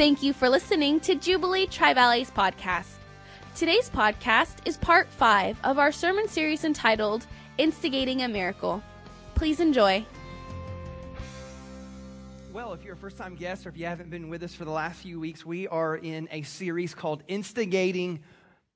Thank you for listening to Jubilee Tri Valleys podcast. Today's podcast is part five of our sermon series entitled Instigating a Miracle. Please enjoy. Well, if you're a first time guest or if you haven't been with us for the last few weeks, we are in a series called Instigating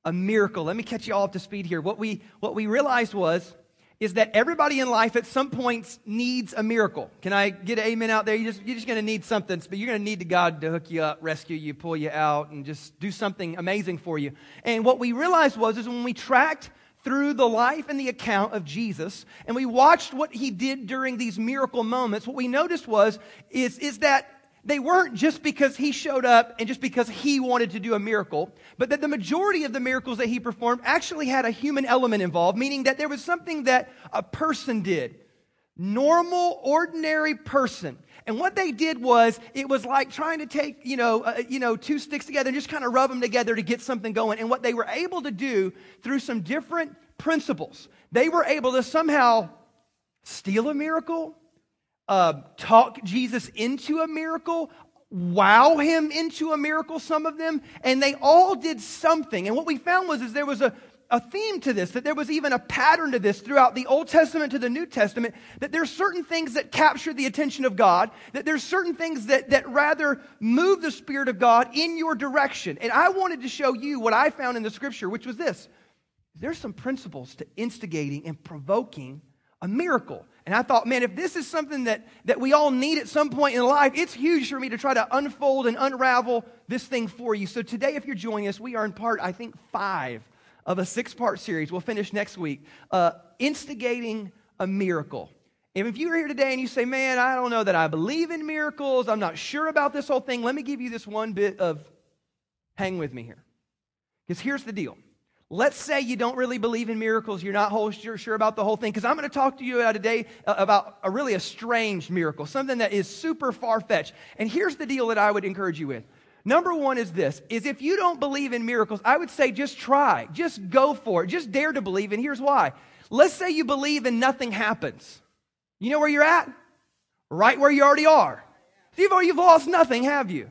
a Miracle. Let me catch you all up to speed here. What we, what we realized was is that everybody in life at some point needs a miracle. Can I get an amen out there? You just, you're just going to need something, but you're going to need the God to hook you up, rescue you, pull you out, and just do something amazing for you. And what we realized was is when we tracked through the life and the account of Jesus, and we watched what he did during these miracle moments, what we noticed was is, is that they weren't just because he showed up and just because he wanted to do a miracle, but that the majority of the miracles that he performed actually had a human element involved, meaning that there was something that a person did. Normal, ordinary person. And what they did was, it was like trying to take, you know, uh, you know, two sticks together and just kind of rub them together to get something going. And what they were able to do through some different principles, they were able to somehow steal a miracle, uh, talk Jesus into a miracle, wow him into a miracle, some of them, and they all did something. And what we found was is there was a, a theme to this, that there was even a pattern to this throughout the Old Testament to the New Testament, that there's certain things that capture the attention of God, that there's certain things that, that rather move the Spirit of God in your direction. And I wanted to show you what I found in the scripture, which was this. There's some principles to instigating and provoking a miracle. And I thought, man, if this is something that, that we all need at some point in life, it's huge for me to try to unfold and unravel this thing for you. So today, if you're joining us, we are in part, I think, five of a six part series. We'll finish next week. Uh, instigating a miracle. And if you're here today and you say, man, I don't know that I believe in miracles, I'm not sure about this whole thing, let me give you this one bit of hang with me here. Because here's the deal Let's say you don't really believe in miracles, you're not whole, sure, sure about the whole thing, because I'm going to talk to you today uh, about a really a strange miracle, something that is super far fetched. And here's the deal that I would encourage you with. Number one is this, is if you don't believe in miracles, I would say just try, just go for it, just dare to believe, and here's why. Let's say you believe and nothing happens. You know where you're at? Right where you already are. You've, you've lost nothing, have you?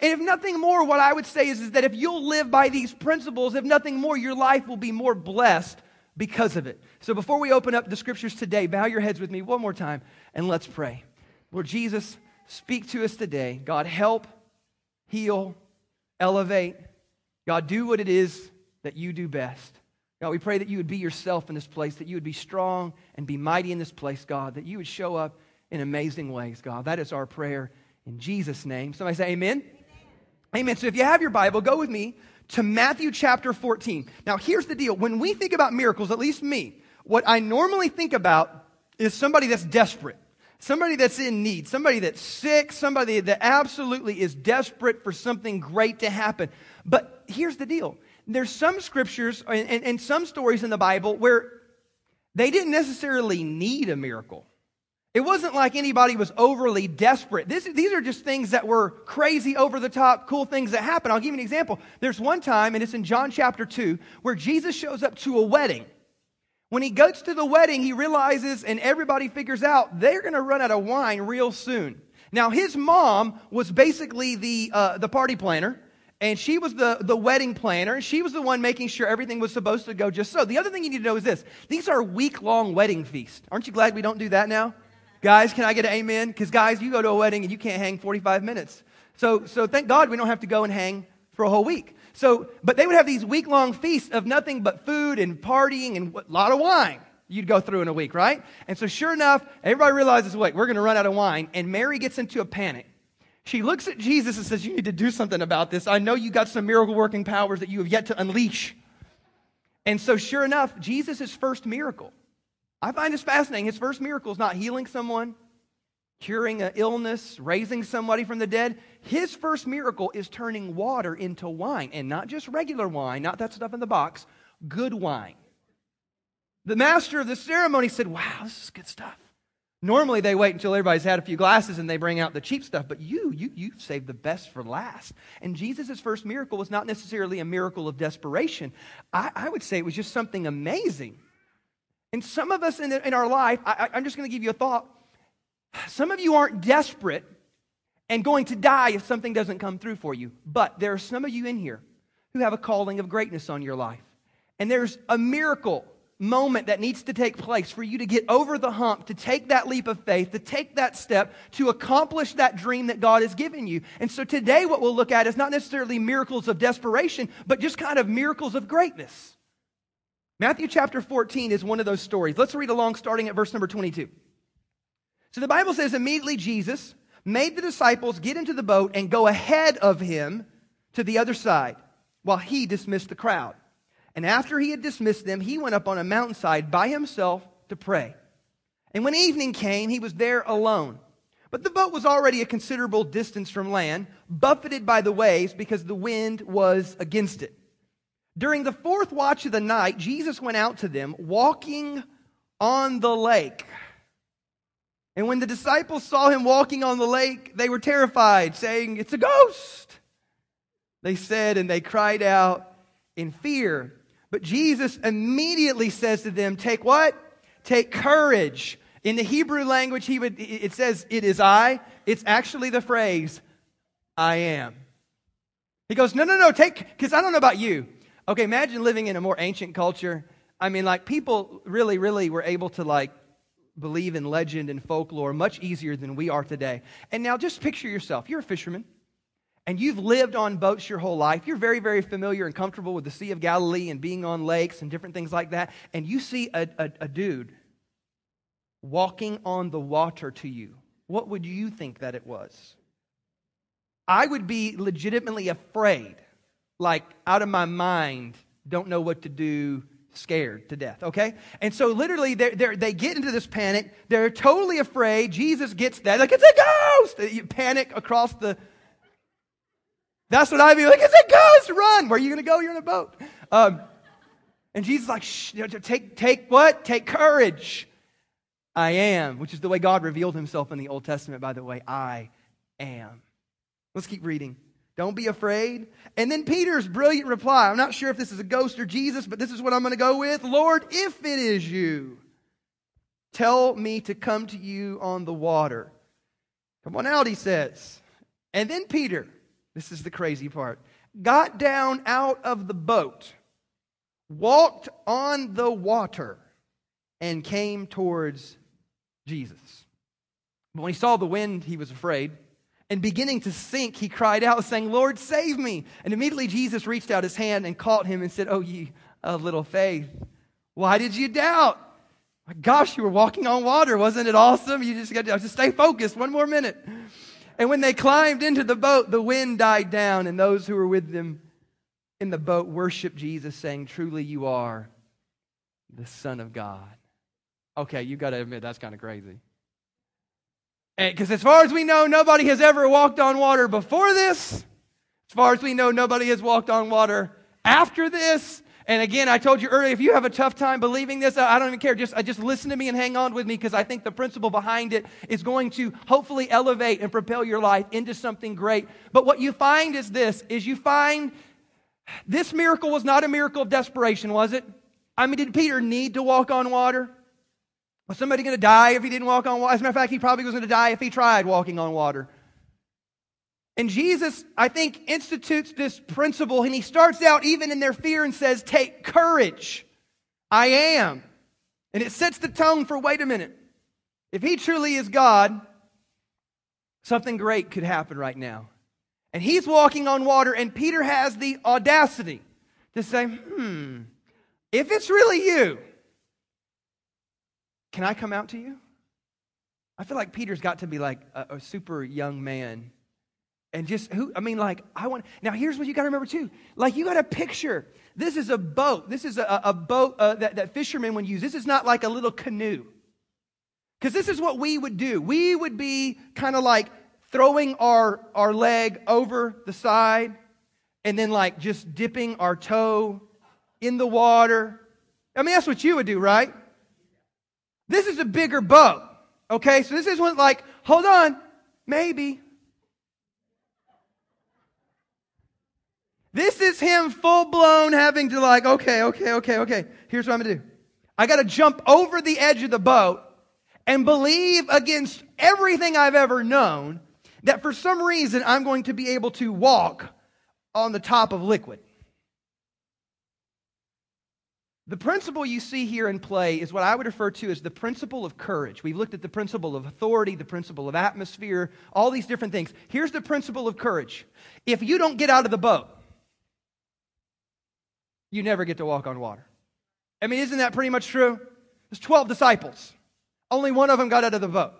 And if nothing more, what I would say is, is that if you'll live by these principles, if nothing more, your life will be more blessed because of it. So before we open up the scriptures today, bow your heads with me one more time and let's pray. Lord Jesus, speak to us today. God, help, heal, elevate. God, do what it is that you do best. God, we pray that you would be yourself in this place, that you would be strong and be mighty in this place, God, that you would show up in amazing ways, God. That is our prayer in Jesus' name. Somebody say, Amen. Amen. So if you have your Bible, go with me to Matthew chapter 14. Now, here's the deal. When we think about miracles, at least me, what I normally think about is somebody that's desperate, somebody that's in need, somebody that's sick, somebody that absolutely is desperate for something great to happen. But here's the deal. There's some scriptures and, and, and some stories in the Bible where they didn't necessarily need a miracle. It wasn't like anybody was overly desperate. This, these are just things that were crazy, over the top, cool things that happen. I'll give you an example. There's one time, and it's in John chapter 2, where Jesus shows up to a wedding. When he goes to the wedding, he realizes, and everybody figures out, they're going to run out of wine real soon. Now, his mom was basically the, uh, the party planner, and she was the, the wedding planner, and she was the one making sure everything was supposed to go just so. The other thing you need to know is this these are week long wedding feasts. Aren't you glad we don't do that now? Guys, can I get an amen? Because, guys, you go to a wedding and you can't hang 45 minutes. So, so thank God we don't have to go and hang for a whole week. So, but they would have these week long feasts of nothing but food and partying and a lot of wine you'd go through in a week, right? And so, sure enough, everybody realizes, wait, we're going to run out of wine. And Mary gets into a panic. She looks at Jesus and says, You need to do something about this. I know you got some miracle working powers that you have yet to unleash. And so, sure enough, Jesus' first miracle I find this fascinating. His first miracle is not healing someone, curing an illness, raising somebody from the dead. His first miracle is turning water into wine, and not just regular wine, not that stuff in the box, good wine. The master of the ceremony said, Wow, this is good stuff. Normally they wait until everybody's had a few glasses and they bring out the cheap stuff, but you, you, you saved the best for last. And Jesus' first miracle was not necessarily a miracle of desperation. I, I would say it was just something amazing. And some of us in, the, in our life, I, I'm just going to give you a thought. Some of you aren't desperate, and going to die if something doesn't come through for you. But there are some of you in here who have a calling of greatness on your life. And there's a miracle moment that needs to take place for you to get over the hump, to take that leap of faith, to take that step, to accomplish that dream that God has given you. And so today, what we'll look at is not necessarily miracles of desperation, but just kind of miracles of greatness. Matthew chapter 14 is one of those stories. Let's read along starting at verse number 22. So the Bible says, immediately Jesus made the disciples get into the boat and go ahead of him to the other side while he dismissed the crowd. And after he had dismissed them, he went up on a mountainside by himself to pray. And when evening came, he was there alone. But the boat was already a considerable distance from land, buffeted by the waves because the wind was against it. During the fourth watch of the night, Jesus went out to them, walking on the lake. And when the disciples saw him walking on the lake, they were terrified, saying, It's a ghost. They said, and they cried out in fear. But Jesus immediately says to them, Take what? Take courage. In the Hebrew language, he would, it says, It is I. It's actually the phrase, I am. He goes, No, no, no, take, because I don't know about you. Okay, imagine living in a more ancient culture. I mean, like, people really, really were able to, like, believe in legend and folklore much easier than we are today. And now just picture yourself. You're a fisherman and you've lived on boats your whole life, you're very, very familiar and comfortable with the Sea of Galilee and being on lakes and different things like that, and you see a, a, a dude walking on the water to you, what would you think that it was? I would be legitimately afraid, like out of my mind, don't know what to do, scared to death, okay? And so literally they're, they're, they get into this panic. They're totally afraid. Jesus gets that. Like, it's a ghost! You panic across the, that's what I'd be like, it's a ghost, run. Where are you going to go? You're in a boat. Um, and Jesus like, Shh, take, take what? Take courage. I am, which is the way God revealed himself in the Old Testament, by the way. I am. Let's keep reading. Don't be afraid. And then Peter's brilliant reply I'm not sure if this is a ghost or Jesus, but this is what I'm going to go with. Lord, if it is you, tell me to come to you on the water. Come on out, he says. And then Peter, this is the crazy part. Got down out of the boat, walked on the water, and came towards Jesus. But when he saw the wind, he was afraid. And beginning to sink, he cried out, saying, Lord, save me. And immediately Jesus reached out his hand and caught him and said, Oh, ye of little faith, why did you doubt? My gosh, you were walking on water. Wasn't it awesome? You just got to just stay focused. One more minute. And when they climbed into the boat, the wind died down, and those who were with them in the boat worshiped Jesus, saying, Truly, you are the Son of God. Okay, you got to admit, that's kind of crazy. Eh, because as far as we know, nobody has ever walked on water before this. As far as we know, nobody has walked on water after this. And again, I told you earlier, if you have a tough time believing this, I don't even care. Just, uh, just listen to me and hang on with me because I think the principle behind it is going to hopefully elevate and propel your life into something great. But what you find is this, is you find this miracle was not a miracle of desperation, was it? I mean, did Peter need to walk on water? Was somebody going to die if he didn't walk on water? As a matter of fact, he probably was going to die if he tried walking on water. And Jesus, I think, institutes this principle, and he starts out even in their fear and says, Take courage. I am. And it sets the tone for wait a minute. If he truly is God, something great could happen right now. And he's walking on water, and Peter has the audacity to say, Hmm, if it's really you, can I come out to you? I feel like Peter's got to be like a, a super young man and just who i mean like i want now here's what you got to remember too. Like you got to picture. This is a boat. This is a, a boat uh, that, that fishermen would use. This is not like a little canoe. Because this is what we would do. We would be kind of like throwing our our leg over the side and then like just dipping our toe in the water. I mean that's what you would do right this is a bigger boat okay so this is one like hold on maybe This is him full blown having to, like, okay, okay, okay, okay. Here's what I'm to do I got to jump over the edge of the boat and believe against everything I've ever known that for some reason I'm going to be able to walk on the top of liquid. The principle you see here in play is what I would refer to as the principle of courage. We've looked at the principle of authority, the principle of atmosphere, all these different things. Here's the principle of courage. If you don't get out of the boat, you never get to walk on water. I mean, isn't that pretty much true? There's 12 disciples. Only one of them got out of the boat.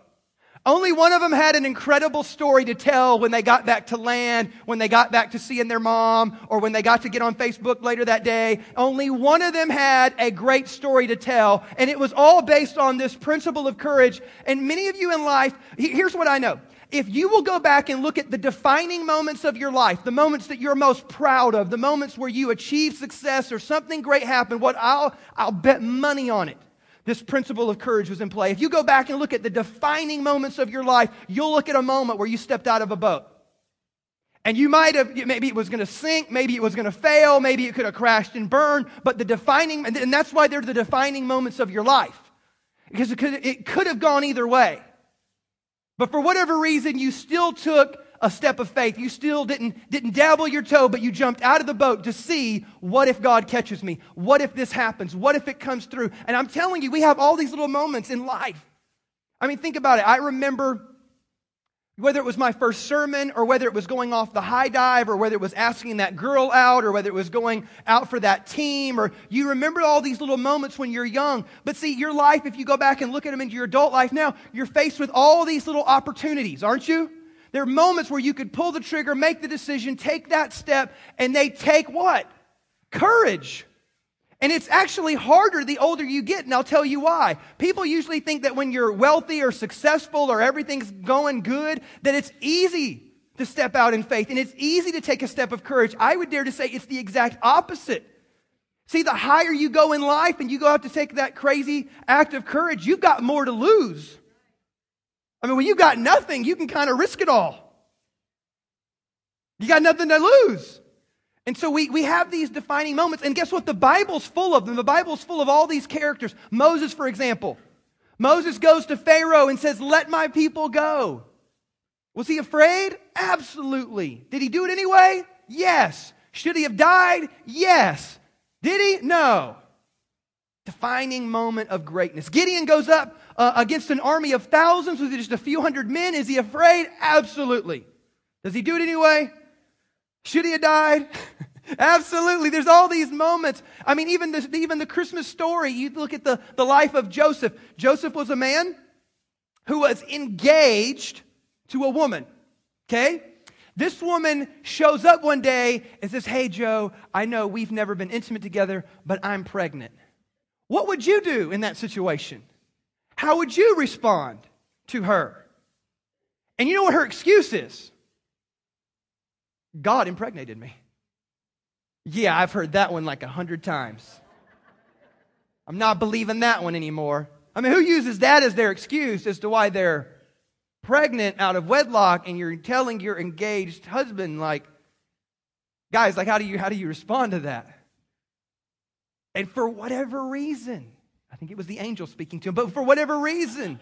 Only one of them had an incredible story to tell when they got back to land, when they got back to seeing their mom, or when they got to get on Facebook later that day. Only one of them had a great story to tell, and it was all based on this principle of courage. And many of you in life, here's what I know. If you will go back and look at the defining moments of your life, the moments that you're most proud of, the moments where you achieved success or something great happened, what I'll, I'll bet money on it this principle of courage was in play. If you go back and look at the defining moments of your life, you'll look at a moment where you stepped out of a boat. And you might have, maybe it was going to sink, maybe it was going to fail, maybe it could have crashed and burned, but the defining, and that's why they're the defining moments of your life. Because it could, it could have gone either way. But for whatever reason, you still took a step of faith. You still didn't, didn't dabble your toe, but you jumped out of the boat to see what if God catches me? What if this happens? What if it comes through? And I'm telling you, we have all these little moments in life. I mean, think about it. I remember whether it was my first sermon or whether it was going off the high dive or whether it was asking that girl out or whether it was going out for that team or you remember all these little moments when you're young. But see, your life, if you go back and look at them into your adult life now, you're faced with all these little opportunities, aren't you? There are moments where you could pull the trigger, make the decision, take that step, and they take what? Courage. And it's actually harder the older you get, and I'll tell you why. People usually think that when you're wealthy or successful or everything's going good, that it's easy to step out in faith and it's easy to take a step of courage. I would dare to say it's the exact opposite. See, the higher you go in life and you go out to take that crazy act of courage, you've got more to lose. I mean, when you got nothing, you can kind of risk it all. You got nothing to lose. And so we, we have these defining moments. And guess what? The Bible's full of them. The Bible's full of all these characters. Moses, for example. Moses goes to Pharaoh and says, Let my people go. Was he afraid? Absolutely. Did he do it anyway? Yes. Should he have died? Yes. Did he? No. Defining moment of greatness. Gideon goes up uh, against an army of thousands with just a few hundred men? Is he afraid? Absolutely. Does he do it anyway? Should he have died? Absolutely. There's all these moments. I mean, even the, even the Christmas story, you look at the, the life of Joseph. Joseph was a man who was engaged to a woman. Okay? This woman shows up one day and says, Hey, Joe, I know we've never been intimate together, but I'm pregnant. What would you do in that situation? How would you respond to her? And you know what her excuse is? God impregnated me. Yeah, I've heard that one like a hundred times. I'm not believing that one anymore. I mean, who uses that as their excuse as to why they're pregnant out of wedlock and you're telling your engaged husband, like, guys, like, how do you, how do you respond to that? And for whatever reason, I think it was the angel speaking to him, but for whatever reason,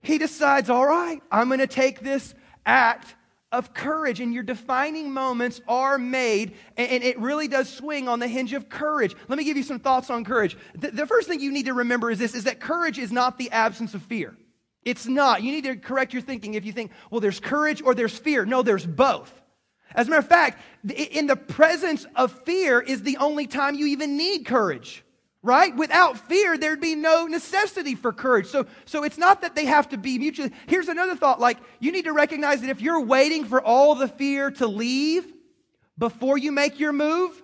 he decides, all right, I'm going to take this act of courage, and your defining moments are made, and, it really does swing on the hinge of courage. Let me give you some thoughts on courage. The, the first thing you need to remember is this: is that courage is not the absence of fear. It's not. You need to correct your thinking if you think, well, there's courage or there's fear. No, there's both. As a matter of fact, in the presence of fear is the only time you even need courage right? Without fear, there'd be no necessity for courage. So, so it's not that they have to be mutually. Here's another thought like, you need to recognize that if you're waiting for all the fear to leave before you make your move,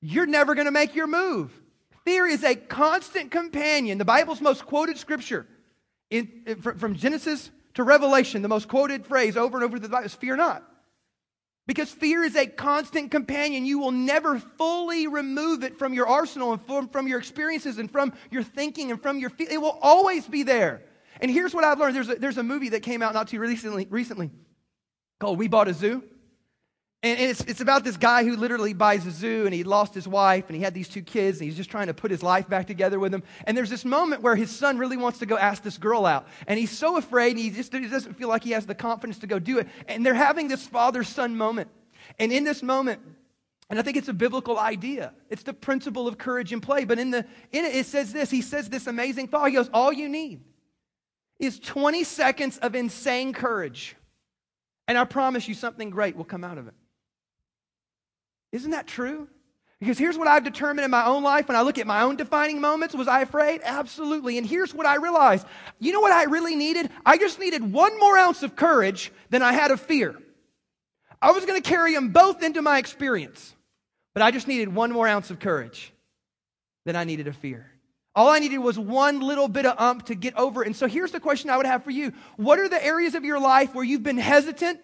you're never going to make your move. Fear is a constant companion. The Bible's most quoted scripture in, in, from Genesis to Revelation, the most quoted phrase over and over the Bible is fear not. Because fear is a constant companion. You will never fully remove it from your arsenal and from, from your experiences and from your thinking and from your feel. It will always be there. And here's what I've learned. There's a, there's a movie that came out not too recently, recently called We Bought a Zoo. And it's, it's about this guy who literally buys a zoo and he lost his wife and he had these two kids and he's just trying to put his life back together with them. And there's this moment where his son really wants to go ask this girl out. And he's so afraid and he just he doesn't feel like he has the confidence to go do it. And they're having this father son moment. And in this moment, and I think it's a biblical idea. It's the principle of courage in play. But in, the, in it, it says this He says this amazing thought. He goes, All you need is 20 seconds of insane courage. And I promise you something great will come out of it. Isn't that true? Because here's what I've determined in my own life when I look at my own defining moments. Was I afraid? Absolutely. And here's what I realized. You know what I really needed? I just needed one more ounce of courage than I had of fear. I was going to carry them both into my experience, but I just needed one more ounce of courage than I needed of fear. All I needed was one little bit of ump to get over. And so here's the question I would have for you What are the areas of your life where you've been hesitant,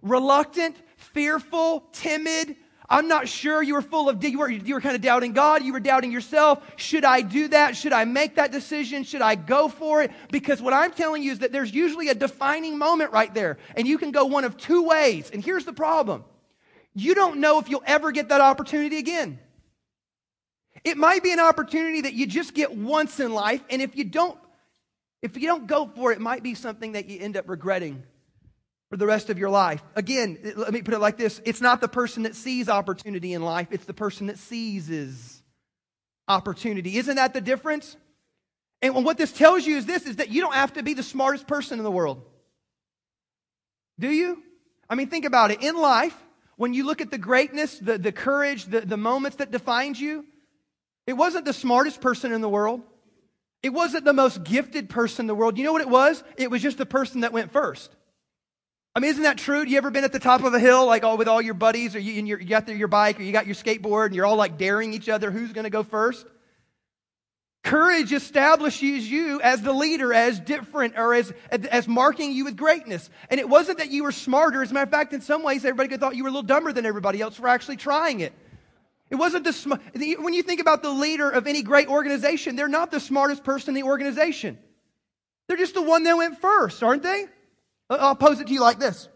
reluctant, fearful, timid, I'm not sure you were full of, you were, you were kind of doubting God. You were doubting yourself. Should I do that? Should I make that decision? Should I go for it? Because what I'm telling you is that there's usually a defining moment right there. And you can go one of two ways. And here's the problem you don't know if you'll ever get that opportunity again. It might be an opportunity that you just get once in life. And if you don't, if you don't go for it, it might be something that you end up regretting for the rest of your life. Again, let me put it like this it's not the person that sees opportunity in life, it's the person that seizes opportunity. Isn't that the difference? And what this tells you is this is that you don't have to be the smartest person in the world. Do you? I mean, think about it. In life, when you look at the greatness, the, the courage, the, the moments that defined you, it wasn't the smartest person in the world. It wasn't the most gifted person in the world. You know what it was? It was just the person that went first. I mean, isn't that true? You ever been at the top of a hill, like all with all your buddies, or you, you got your bike, or you got your skateboard, and you're all like daring each other who's going to go first? Courage establishes you as the leader, as different, or as, as marking you with greatness. And it wasn't that you were smarter. As a matter of fact, in some ways, everybody thought you were a little dumber than everybody else for actually trying it. It wasn't the sm- when you think about the leader of any great organization, they're not the smartest person in the organization. They're just the one that went first, aren't they? I'll pose it to you like this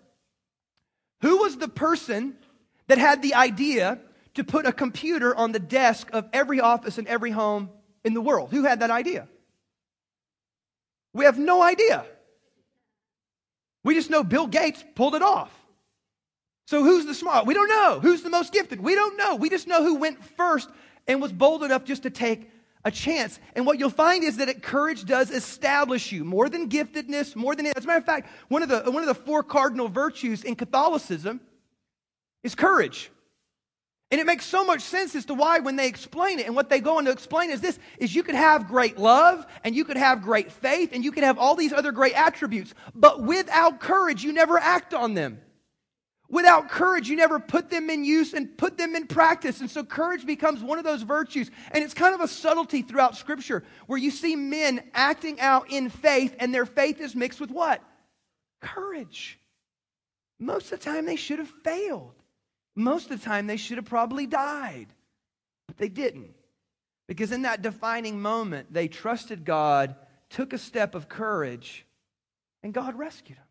Who was the person that had the idea to put a computer on the desk of every office in every home in the world? Who had that idea? We have no idea. We just know Bill Gates pulled it off. So who's the smart? We don't know. Who's the most gifted? We don't know. We just know who went first and was bold enough just to take a chance. And what you'll find is that courage does establish you more than giftedness, more than. As a matter of fact, one of the one of the four cardinal virtues in Catholicism is courage. And it makes so much sense as to why when they explain it and what they go on to explain is this is you could have great love and you could have great faith and you could have all these other great attributes, but without courage you never act on them. Without courage, you never put them in use and put them in practice. And so courage becomes one of those virtues. And it's kind of a subtlety throughout Scripture where you see men acting out in faith, and their faith is mixed with what? Courage. Most of the time, they should have failed. Most of the time, they should have probably died. But they didn't. Because in that defining moment, they trusted God, took a step of courage, and God rescued them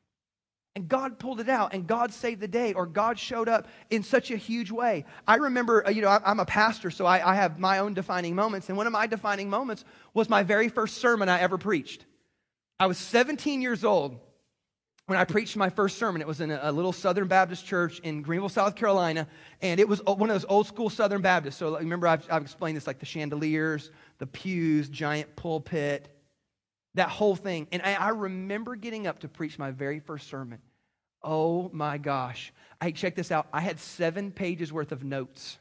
and God pulled it out and God saved the day or God showed up in such a huge way. I remember, uh, you know, I'm a pastor, so I, I, have my own defining moments. And one of my defining moments was my very first sermon I ever preached. I was 17 years old when I preached my first sermon. It was in a, little Southern Baptist church in Greenville, South Carolina. And it was one of those old school Southern Baptists. So remember, I've, I've explained this like the chandeliers, the pews, giant pulpit, that whole thing. And I, I remember getting up to preach my very first sermon. Oh my gosh. I check this out. I had seven pages worth of notes.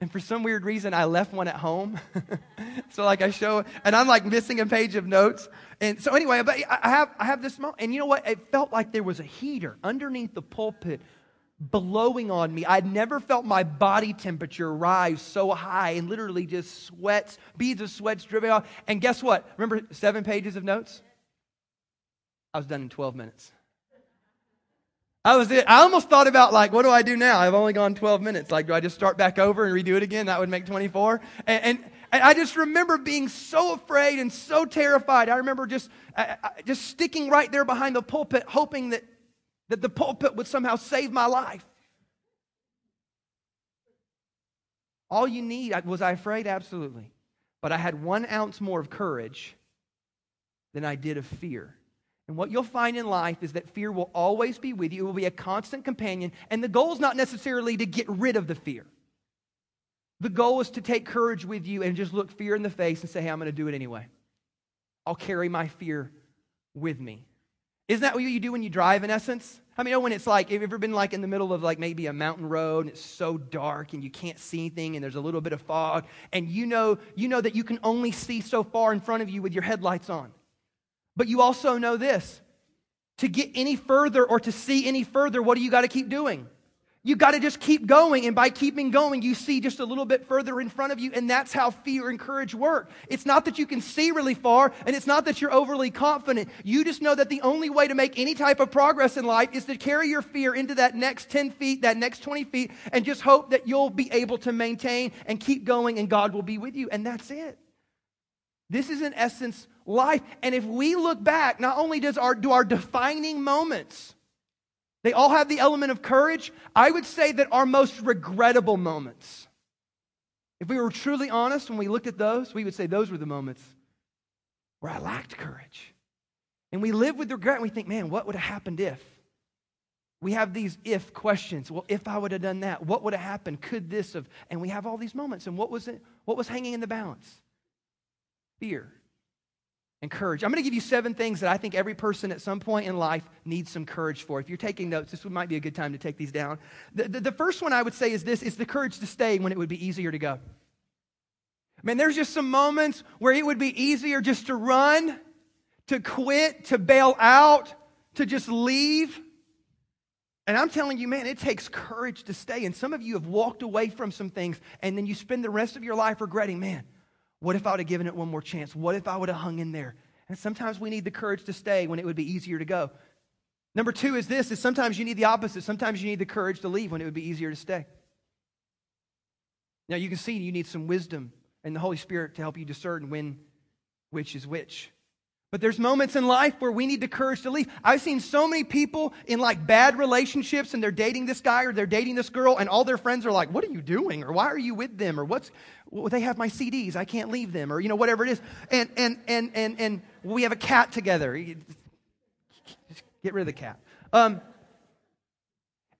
And for some weird reason, I left one at home. so like I show, and I'm like missing a page of notes. And so anyway, but I have I have this moment, and you know what? It felt like there was a heater underneath the pulpit blowing on me. I'd never felt my body temperature rise so high and literally just sweats, beads of sweats dripping off. And guess what? Remember seven pages of notes? I was done in 12 minutes. I was it. I almost thought about like, what do I do now? I've only gone 12 minutes. Like, do I just start back over and redo it again? That would make 24. And, and, and I just remember being so afraid and so terrified. I remember just, just sticking right there behind the pulpit, hoping that, that the pulpit would somehow save my life. All you need, was I afraid? Absolutely. But I had one ounce more of courage than I did of fear. And what you'll find in life is that fear will always be with you, it will be a constant companion. And the goal is not necessarily to get rid of the fear. The goal is to take courage with you and just look fear in the face and say, hey, I'm going to do it anyway. I'll carry my fear with me. Isn't that what you do when you drive, in essence? I mean, you know, when it's like, have you ever been like in the middle of like maybe a mountain road and it's so dark and you can't see anything and there's a little bit of fog and you know, you know that you can only see so far in front of you with your headlights on. But you also know this to get any further or to see any further, what do you got to keep doing? You got to just keep going. And by keeping going, you see just a little bit further in front of you. And that's how fear and courage work. It's not that you can see really far, and it's not that you're overly confident. You just know that the only way to make any type of progress in life is to carry your fear into that next 10 feet, that next 20 feet, and just hope that you'll be able to maintain and keep going, and God will be with you. And that's it. This is, in essence, life. And if we look back, not only does our, do our defining moments, they all have the element of courage. I would say that our most regrettable moments, if we were truly honest when we looked at those, we would say those were the moments where I lacked courage. And we live with regret and we think, man, what would have happened if? We have these if questions. Well, if I would have done that, what would have happened? Could this have? And we have all these moments. And what was it? What was hanging in the balance? Fear and courage. I'm going to give you seven things that I think every person at some point in life needs some courage for. If you're taking notes, this might be a good time to take these down. The, the, the first one I would say is this is the courage to stay when it would be easier to go. Man, there's just some moments where it would be easier just to run, to quit, to bail out, to just leave. And I'm telling you, man, it takes courage to stay. And some of you have walked away from some things, and then you spend the rest of your life regretting, man, what if I would have given it one more chance? What if I would have hung in there? And sometimes we need the courage to stay when it would be easier to go. Number two is this is sometimes you need the opposite. Sometimes you need the courage to leave when it would be easier to stay. Now you can see you need some wisdom and the Holy Spirit to help you discern when which is which. But there's moments in life where we need the courage to leave. I've seen so many people in like bad relationships and they're dating this guy or they're dating this girl and all their friends are like, "What are you doing?" or "Why are you with them?" or "What's well, they have my CDs, I can't leave them," or you know whatever it is. And and and and and we have a cat together. Get rid of the cat. Um,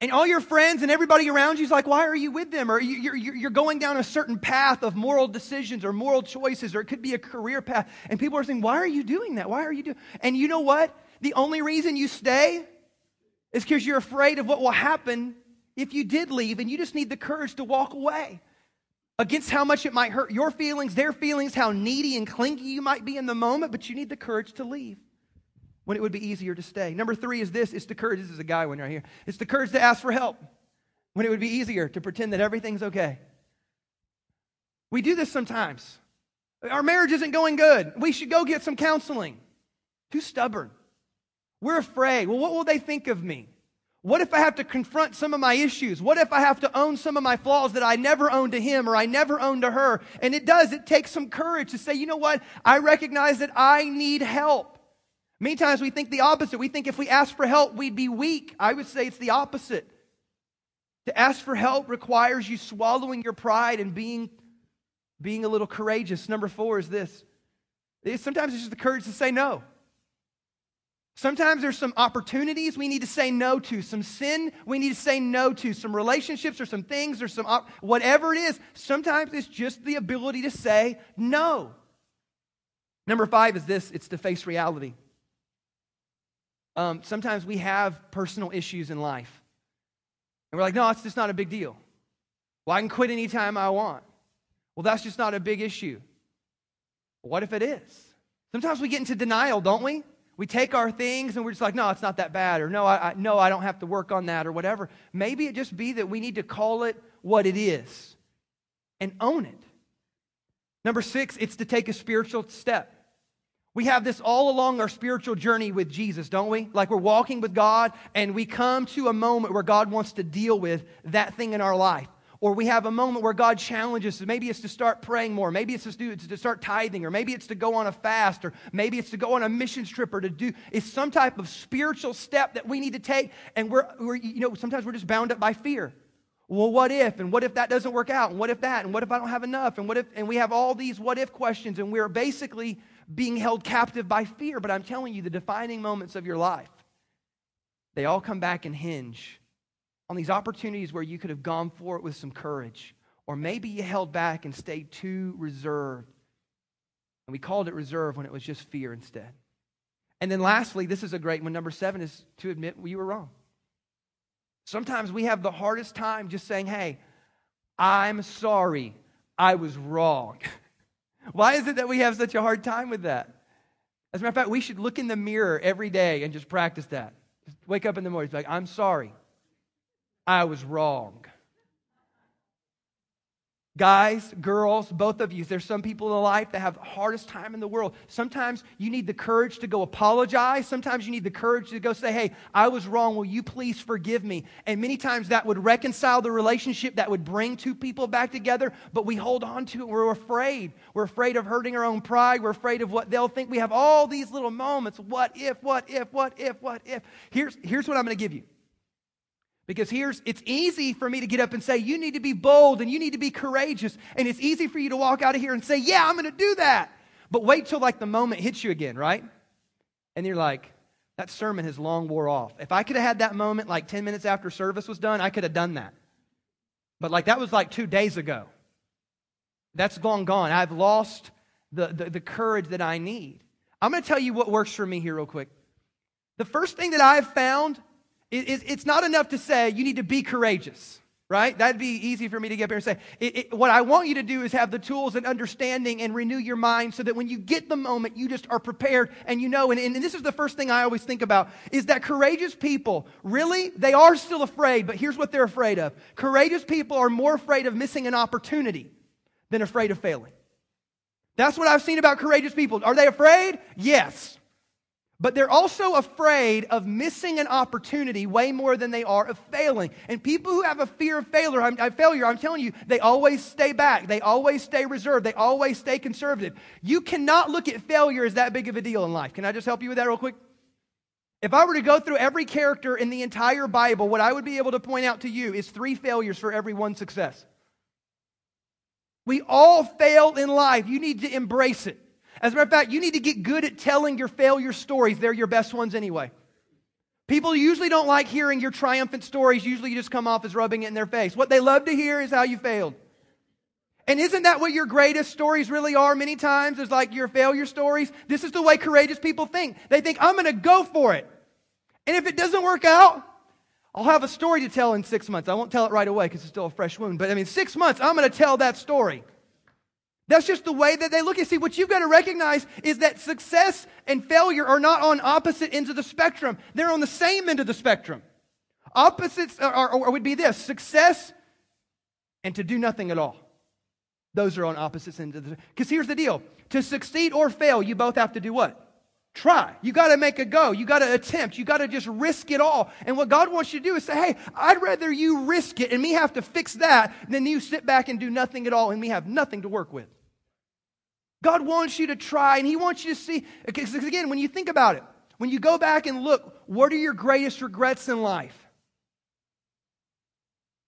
and all your friends and everybody around you is like, why are you with them? Or you're, you're going down a certain path of moral decisions or moral choices, or it could be a career path. And people are saying, why are you doing that? Why are you doing? And you know what? The only reason you stay is because you're afraid of what will happen if you did leave, and you just need the courage to walk away against how much it might hurt your feelings, their feelings, how needy and clingy you might be in the moment, but you need the courage to leave when it would be easier to stay. Number three is this it's the courage. This is a guy one right here. It's the courage to ask for help when it would be easier to pretend that everything's okay. We do this sometimes. Our marriage isn't going good. We should go get some counseling. Too stubborn. We're afraid. Well, what will they think of me? What if I have to confront some of my issues? What if I have to own some of my flaws that I never owned to him or I never owned to her? And it does, it takes some courage to say, you know what? I recognize that I need help. Many times we think the opposite. We think if we ask for help, we'd be weak. I would say it's the opposite. To ask for help requires you swallowing your pride and being, being a little courageous. Number four is this sometimes it's just the courage to say no. Sometimes there's some opportunities we need to say no to, some sin we need to say no to, some relationships or some things or some op- whatever it is. Sometimes it's just the ability to say no. Number five is this it's to face reality. Um, sometimes we have personal issues in life. And we're like, no, it's just not a big deal. Well, I can quit anytime I want. Well, that's just not a big issue. What if it is? Sometimes we get into denial, don't we? We take our things and we're just like, no, it's not that bad, or no, I, I, no, I don't have to work on that, or whatever. Maybe it just be that we need to call it what it is and own it. Number six, it's to take a spiritual step. We have this all along our spiritual journey with Jesus, don't we? Like we're walking with God and we come to a moment where God wants to deal with that thing in our life. Or we have a moment where God challenges us. Maybe it's to start praying more. Maybe it's to, to start tithing. Or maybe it's to go on a fast. Or maybe it's to go on a mission trip or to do, it's some type of spiritual step that we need to take. And we're, we're you know, sometimes we're just bound up by fear. well, what if? And what if that doesn't work out? And what if that? And what if I don't have enough? And what if? And we have all these what if questions, and we're basically being held captive by fear. But I'm telling you, the defining moments of your life, they all come back and hinge on these opportunities where you could have gone for it with some courage. Or maybe you held back and stayed too reserved. And we called it reserve when it was just fear instead. And then lastly, this is a great one. Number seven is to admit you were wrong. Sometimes we have the hardest time just saying, hey, I'm sorry, I was wrong. Why is it that we have such a hard time with that? As a matter of fact, we should look in the mirror every day and just practice that. Just wake up in the morning, be like, I'm sorry, I was wrong. Guys, girls, both of you, there's some people in life that have hardest time in the world. Sometimes you need the courage to go apologize. Sometimes you need the courage to go say, hey, I was wrong. Will you please forgive me? And many times that would reconcile the relationship, that would bring two people back together, but we hold on to it. We're afraid. We're afraid of hurting our own pride. We're afraid of what they'll think. We have all these little moments. What if, what if, what if, what if? Here's, here's what I'm going to give you. Because here's, it's easy for me to get up and say, you need to be bold and you need to be courageous. And it's easy for you to walk out of here and say, yeah, I'm going to do that. But wait till like the moment hits you again, right? And you're like, that sermon has long wore off. If I could have had that moment like 10 minutes after service was done, I could have done that. But like that was like two days ago. That's long gone. Gone. I've lost the, the, the courage that I need. I'm going to tell you what works for me here, real quick. The first thing that I've found it's not enough to say you need to be courageous, right? That'd be easy for me to get up here and say. It, it, what I want you to do is have the tools and understanding and renew your mind so that when you get the moment, you just are prepared and you know. And, and this is the first thing I always think about is that courageous people, really, they are still afraid, but here's what they're afraid of. Courageous people are more afraid of missing an opportunity than afraid of failing. That's what I've seen about courageous people. Are they afraid? Yes. But they're also afraid of missing an opportunity way more than they are of failing. And people who have a fear of failure, I'm, of failure, I'm telling you, they always stay back. They always stay reserved. They always stay conservative. You cannot look at failure as that big of a deal in life. Can I just help you with that real quick? If I were to go through every character in the entire Bible, what I would be able to point out to you is three failures for every one success. We all fail in life. You need to embrace it. As a matter of fact, you need to get good at telling your failure stories. They're your best ones anyway. People usually don't like hearing your triumphant stories. Usually you just come off as rubbing it in their face. What they love to hear is how you failed. And isn't that what your greatest stories really are many times? Is like your failure stories? This is the way courageous people think. They think, I'm going to go for it. And if it doesn't work out, I'll have a story to tell in six months. I won't tell it right away because it's still a fresh wound. But I mean, six months, I'm going to tell that story. That's just the way that they look at. See, what you've got to recognize is that success and failure are not on opposite ends of the spectrum. They're on the same end of the spectrum. Opposites are, are, would be this success and to do nothing at all. Those are on opposite ends of the Because here's the deal to succeed or fail, you both have to do what? Try. You got to make a go. You got to attempt. You got to just risk it all. And what God wants you to do is say, hey, I'd rather you risk it and me have to fix that than you sit back and do nothing at all and me have nothing to work with. God wants you to try and He wants you to see. Because again, when you think about it, when you go back and look, what are your greatest regrets in life?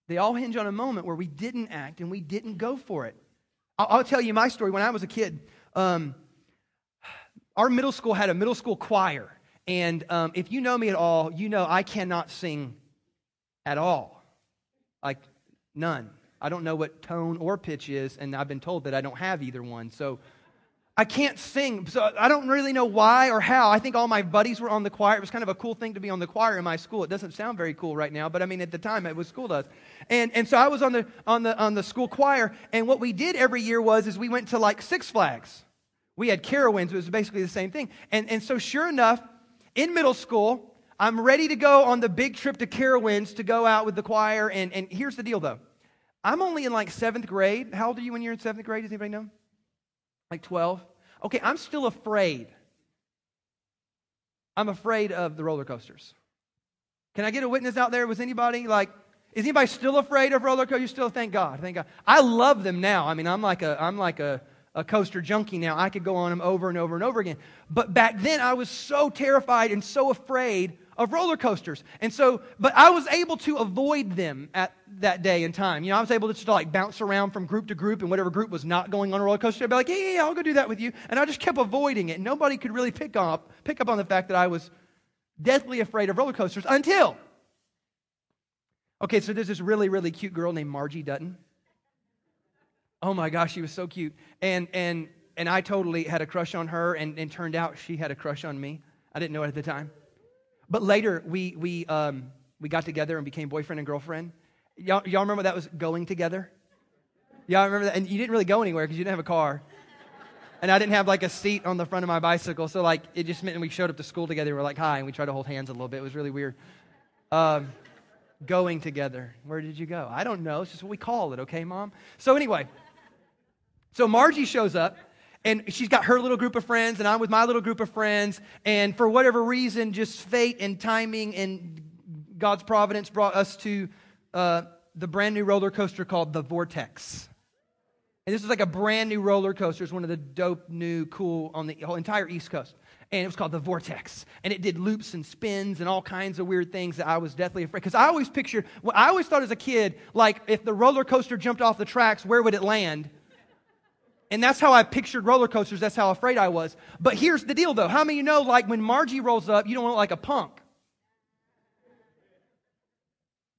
They all hinge on a moment where we didn't act and we didn't go for it. I'll, I'll tell you my story. When I was a kid, um, our middle school had a middle school choir. And um, if you know me at all, you know I cannot sing at all. Like, none. I don't know what tone or pitch is, and I've been told that I don't have either one. So I can't sing. So I don't really know why or how. I think all my buddies were on the choir. It was kind of a cool thing to be on the choir in my school. It doesn't sound very cool right now, but I mean at the time it was cool to us. And, and so I was on the, on, the, on the school choir, and what we did every year was is we went to like Six Flags. We had Carowinds, it was basically the same thing. And, and so sure enough, in middle school, I'm ready to go on the big trip to Carowinds to go out with the choir. And, and here's the deal though. I'm only in like seventh grade. How old are you when you're in seventh grade? Does anybody know? Like 12? Okay, I'm still afraid. I'm afraid of the roller coasters. Can I get a witness out there? Was anybody like, is anybody still afraid of roller coasters? You still thank God, thank God. I love them now. I mean, I'm like a, I'm like a, a coaster junkie now. I could go on them over and over and over again. But back then, I was so terrified and so afraid of roller coasters. And so, but I was able to avoid them at that day and time. You know, I was able to just like bounce around from group to group, and whatever group was not going on a roller coaster, I'd be like, yeah, yeah, yeah, I'll go do that with you. And I just kept avoiding it. Nobody could really pick up, pick up on the fact that I was deathly afraid of roller coasters until. Okay, so there's this really, really cute girl named Margie Dutton. Oh my gosh, she was so cute. And and and I totally had a crush on her, and, and turned out she had a crush on me. I didn't know it at the time. But later, we, we, um, we got together and became boyfriend and girlfriend. Y'all, y'all remember that was going together? Y'all remember that? And you didn't really go anywhere because you didn't have a car. And I didn't have like a seat on the front of my bicycle. So, like, it just meant we showed up to school together. We were like, hi. And we tried to hold hands a little bit. It was really weird. Um, going together. Where did you go? I don't know. It's just what we call it, okay, mom? So, anyway, so Margie shows up and she's got her little group of friends, and I'm with my little group of friends. And for whatever reason, just fate and timing and God's providence brought us to uh, the brand new roller coaster called the Vortex. And this is like a brand new roller coaster. It's one of the dope, new, cool on the entire East Coast. And it was called the Vortex. And it did loops and spins and all kinds of weird things that I was deathly afraid. Because I always pictured, I always thought as a kid, like if the roller coaster jumped off the tracks, where would it land? And that's how I pictured roller coasters. That's how afraid I was. But here's the deal, though. How many of you know, like, when Margie rolls up, you don't look like a punk?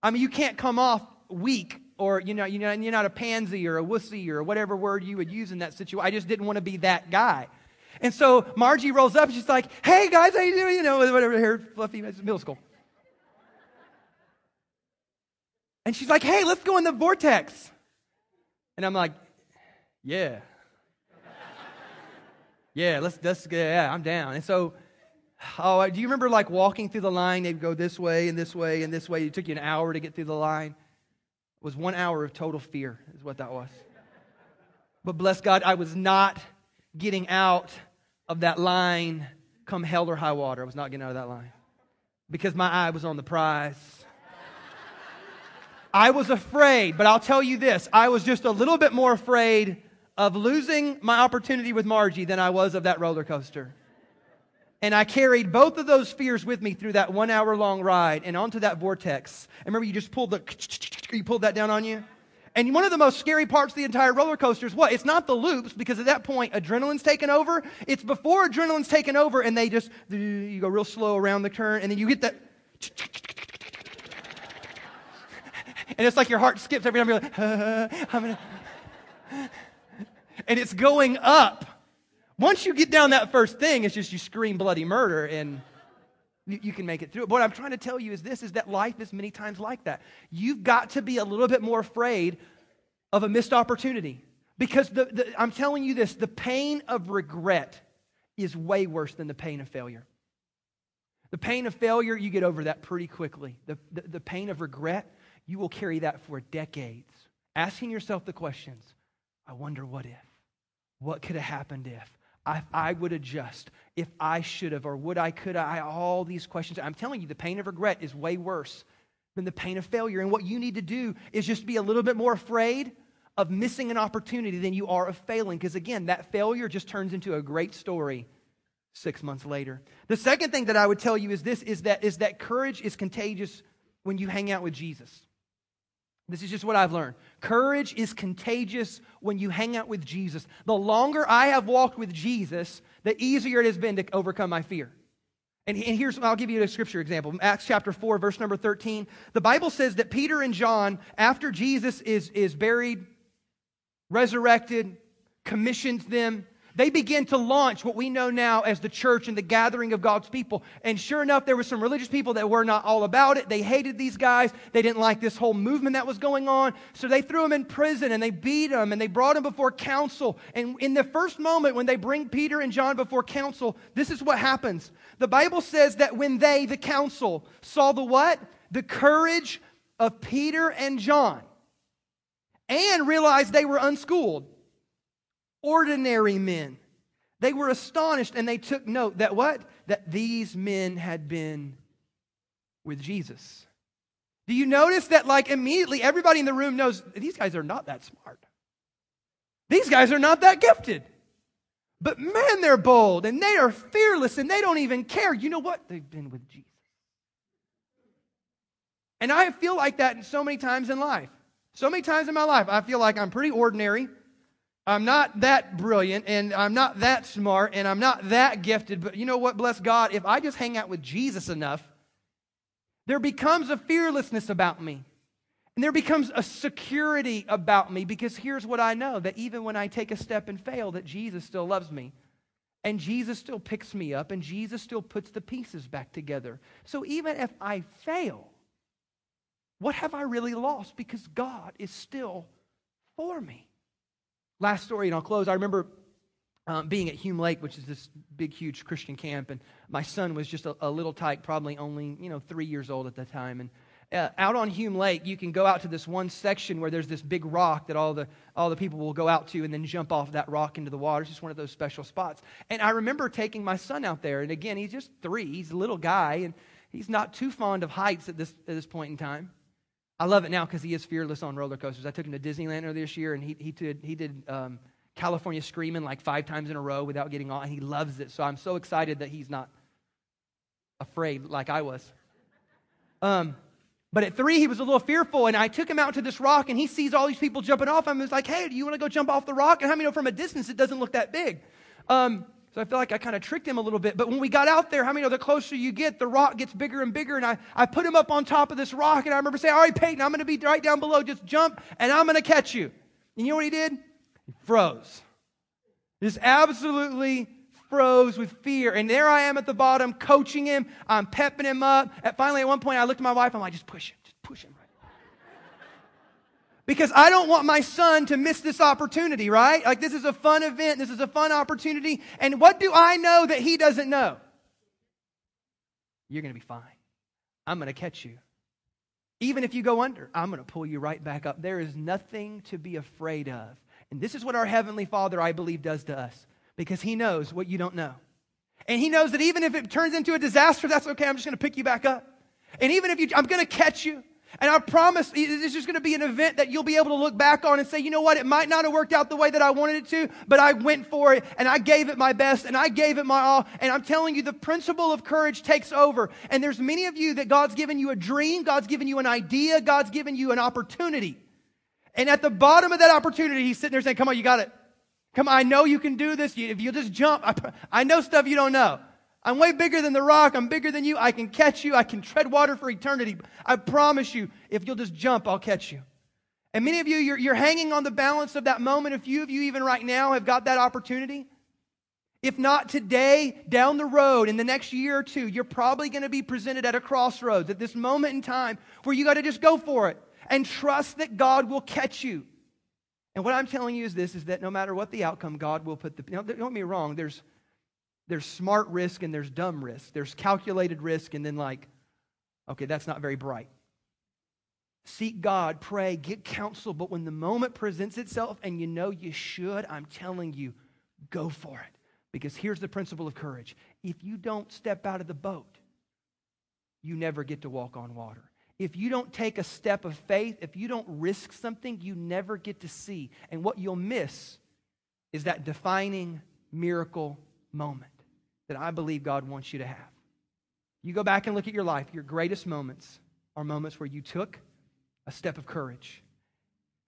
I mean, you can't come off weak or, you know, you know, you're not a pansy or a wussy or whatever word you would use in that situation. I just didn't want to be that guy. And so Margie rolls up and she's like, hey, guys, how you doing? You know, whatever, hair, fluffy, middle school. And she's like, hey, let's go in the vortex. And I'm like, yeah yeah, let's, let's, yeah, I'm down. And so, oh, do you remember like walking through the line? They'd go this way and this way and this way. It took you an hour to get through the line. It was one hour of total fear, is what that was. But bless God, I was not getting out of that line come hell or high water. I was not getting out of that line because my eye was on the prize. I was afraid, but I'll tell you this I was just a little bit more afraid of losing my opportunity with Margie than I was of that roller coaster. And I carried both of those fears with me through that one hour long ride and onto that vortex. And remember, you just pulled the, you pulled that down on you? And one of the most scary parts of the entire roller coaster is what? It's not the loops, because at that point, adrenaline's taken over. It's before adrenaline's taken over, and they just, you go real slow around the turn, and then you get that. And it's like your heart skips every time you're like, uh, I'm gonna and it's going up. Once you get down that first thing, it's just you scream bloody murder and you, can make it through it. What I'm trying to tell you is this is that life is many times like that. You've got to be a little bit more afraid of a missed opportunity. Because the, the, I'm telling you this the pain of regret is way worse than the pain of failure. The pain of failure, you get over that pretty quickly. The, the, the pain of regret, you will carry that for decades. Asking yourself the questions I wonder what if? What could have happened if? I, I would adjust, if I should have, or would I, could I, all these questions. I'm telling you, the pain of regret is way worse than the pain of failure. And what you need to do is just be a little bit more afraid of missing an opportunity than you are of failing. Because again, that failure just turns into a great story six months later. The second thing that I would tell you is this is that, is that courage is contagious when you hang out with Jesus. This is just what I've learned. Courage is contagious when you hang out with Jesus. The longer I have walked with Jesus, the easier it has been to overcome my fear. And, here's, I'll give you a scripture example. Acts chapter 4, verse number 13. The Bible says that Peter and John, after Jesus is, is buried, resurrected, commissioned them, they began to launch what we know now as the church and the gathering of God's people. And sure enough, there were some religious people that were not all about it. They hated these guys. They didn't like this whole movement that was going on. So they threw them in prison and they beat them and they brought them before council. And in the first moment when they bring Peter and John before council, this is what happens. The Bible says that when they, the council, saw the what? The courage of Peter and John and realized they were unschooled ordinary men. They were astonished and they took note that what? That these men had been with Jesus. Do you notice that, like, immediately everybody in the room knows these guys are not that smart? These guys are not that gifted. But man, they're bold and they are fearless and they don't even care. You know what? They've been with Jesus. And I feel like that so many times in life. So many times in my life, I feel like I'm pretty ordinary. I'm not that brilliant and I'm not that smart and I'm not that gifted. But you know what? Bless God, if I just hang out with Jesus enough, there becomes a fearlessness about me. And there becomes a security about me because here's what I know that even when I take a step and fail, that Jesus still loves me. And Jesus still picks me up and Jesus still puts the pieces back together. So even if I fail, what have I really lost? Because God is still for me. Last story, and I'll close. I remember um, being at Hume Lake, which is this big, huge Christian camp, and my son was just a, a little tyke, probably only you know three years old at the time, and uh, out on Hume Lake, you can go out to this one section where there's this big rock that all the, all the people will go out to and then jump off that rock into the water. It's just one of those special spots. And I remember taking my son out there. And again, he's just three. He's a little guy, and he's not too fond of heights at this, at this point in time. I love it now because he is fearless on roller coasters. I took him to Disneyland earlier this year, and he, he did, he did um, California Screaming like five times in a row without getting on. He loves it. So I'm so excited that he's not afraid like I was. Um, but at three, he was a little fearful, and I took him out to this rock, and he sees all these people jumping off. I'm like, hey, do you want to go jump off the rock? And how many know from a distance it doesn't look that big? Um, so I feel like I kind of tricked him a little bit. But when we got out there, how many know the closer you get, the rock gets bigger and bigger? And I, I put him up on top of this rock, and I remember saying, all right, Peyton, I'm going to be right down below. Just jump, and I'm going to catch you. And you know what he did? He froze. Just absolutely froze with fear. And there I am at the bottom, coaching him. I'm pepping him up. And finally, at one point, I looked at my wife. I'm like, just push him. Just push him. Because I don't want my son to miss this opportunity, right? Like, this is a fun event. This is a fun opportunity. And what do I know that he doesn't know? You're going to be fine. I'm going to catch you. Even if you go under, I'm going to pull you right back up. There is nothing to be afraid of. And this is what our Heavenly Father, I believe, does to us because He knows what you don't know. And He knows that even if it turns into a disaster, that's okay. I'm just going to pick you back up. And even if you, I'm going to catch you. And I promise this is going to be an event that you'll be able to look back on and say, you know what, it might not have worked out the way that I wanted it to, but I went for it and I gave it my best and I gave it my all. And I'm telling you, the principle of courage takes over. And there's many of you that God's given you a dream, God's given you an idea, God's given you an opportunity. And at the bottom of that opportunity, he's sitting there saying, come on, you got it. Come on, I know you can do this. If you just jump, I, I know stuff you don't know. I'm way bigger than the rock. I'm bigger than you. I can catch you. I can tread water for eternity. I promise you, if you'll just jump, I'll catch you. And many of you, you're, you're hanging on the balance of that moment. A few of you, even right now, have got that opportunity. If not today, down the road, in the next year or two, you're probably going to be presented at a crossroads at this moment in time where you got to just go for it and trust that God will catch you. And what I'm telling you is this is that no matter what the outcome, God will put the. Know, don't get me wrong, there's, there's smart risk and there's dumb risk. There's calculated risk and then, like, okay, that's not very bright. Seek God, pray, get counsel, but when the moment presents itself and you know you should, I'm telling you, go for it. Because here's the principle of courage if you don't step out of the boat, you never get to walk on water if you don't take a step of faith, if you don't risk something, you never get to see. And what you'll miss is that defining miracle moment that I believe God wants you to have. You go back and look at your life, your greatest moments are moments where you took a step of courage.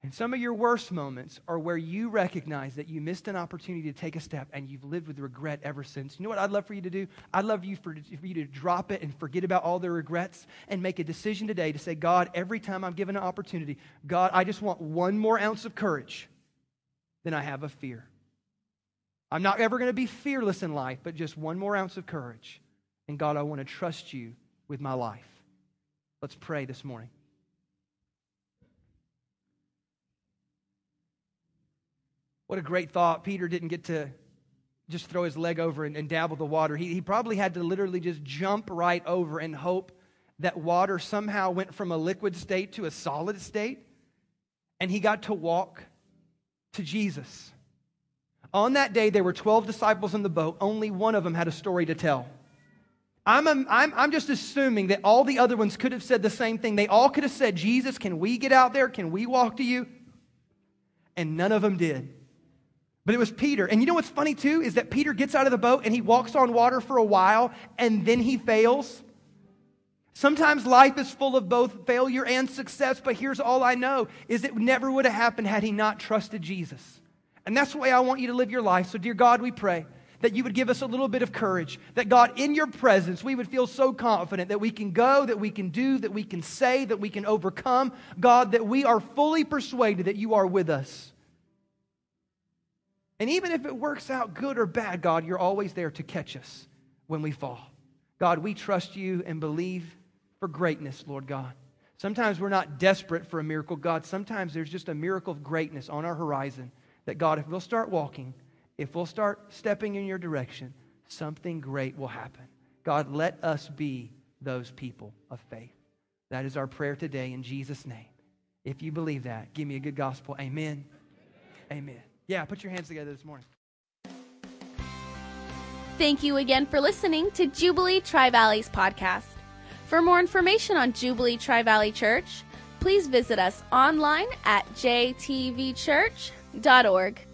And some of your worst moments are where you recognize that you missed an opportunity to take a step and you've lived with regret ever since. You know what I'd love for you to do? I'd love you for, for you to drop it and forget about all the regrets and make a decision today to say, God, every time I'm given an opportunity, God, I just want one more ounce of courage than I have of fear. I'm not ever going to be fearless in life, but just one more ounce of courage. And God, I want to trust you with my life. Let's pray this morning. What a great thought. Peter didn't get to just throw his leg over and, and dabble the water. He, he probably had to literally just jump right over and hope that water somehow went from a liquid state to a solid state. And he got to walk to Jesus. On that day, there were 12 disciples in the boat. Only one of them had a story to tell. I'm, I'm, I'm just assuming that all the other ones could have said the same thing. They all could have said, Jesus, can we get out there? Can we walk to you? And none of them did. But it was Peter. And you know what's funny too is that Peter gets out of the boat and he walks on water for a while and then he fails. Sometimes life is full of both failure and success, but here's all I know is it never would have happened had he not trusted Jesus. And that's the way I want you to live your life. So dear God, we pray that you would give us a little bit of courage, that God, in your presence, we would feel so confident that we can go, that we can do, that we can say, that we can overcome. God, that we are fully persuaded that you are with us. And even if it works out good or bad, God, you're always there to catch us when we fall. God, we trust you and believe for greatness, Lord God. Sometimes we're not desperate for a miracle, God. Sometimes there's just a miracle of greatness on our horizon that, God, if we'll start walking, if we'll start stepping in your direction, something great will happen. God, let us be those people of faith. That is our prayer today in Jesus' name. If you believe that, give me a good gospel. Amen. Amen. Yeah, put your hands together this morning. Thank you again for listening to Jubilee Tri Valleys podcast. For more information on Jubilee Tri Valley Church, please visit us online at jtvchurch.org.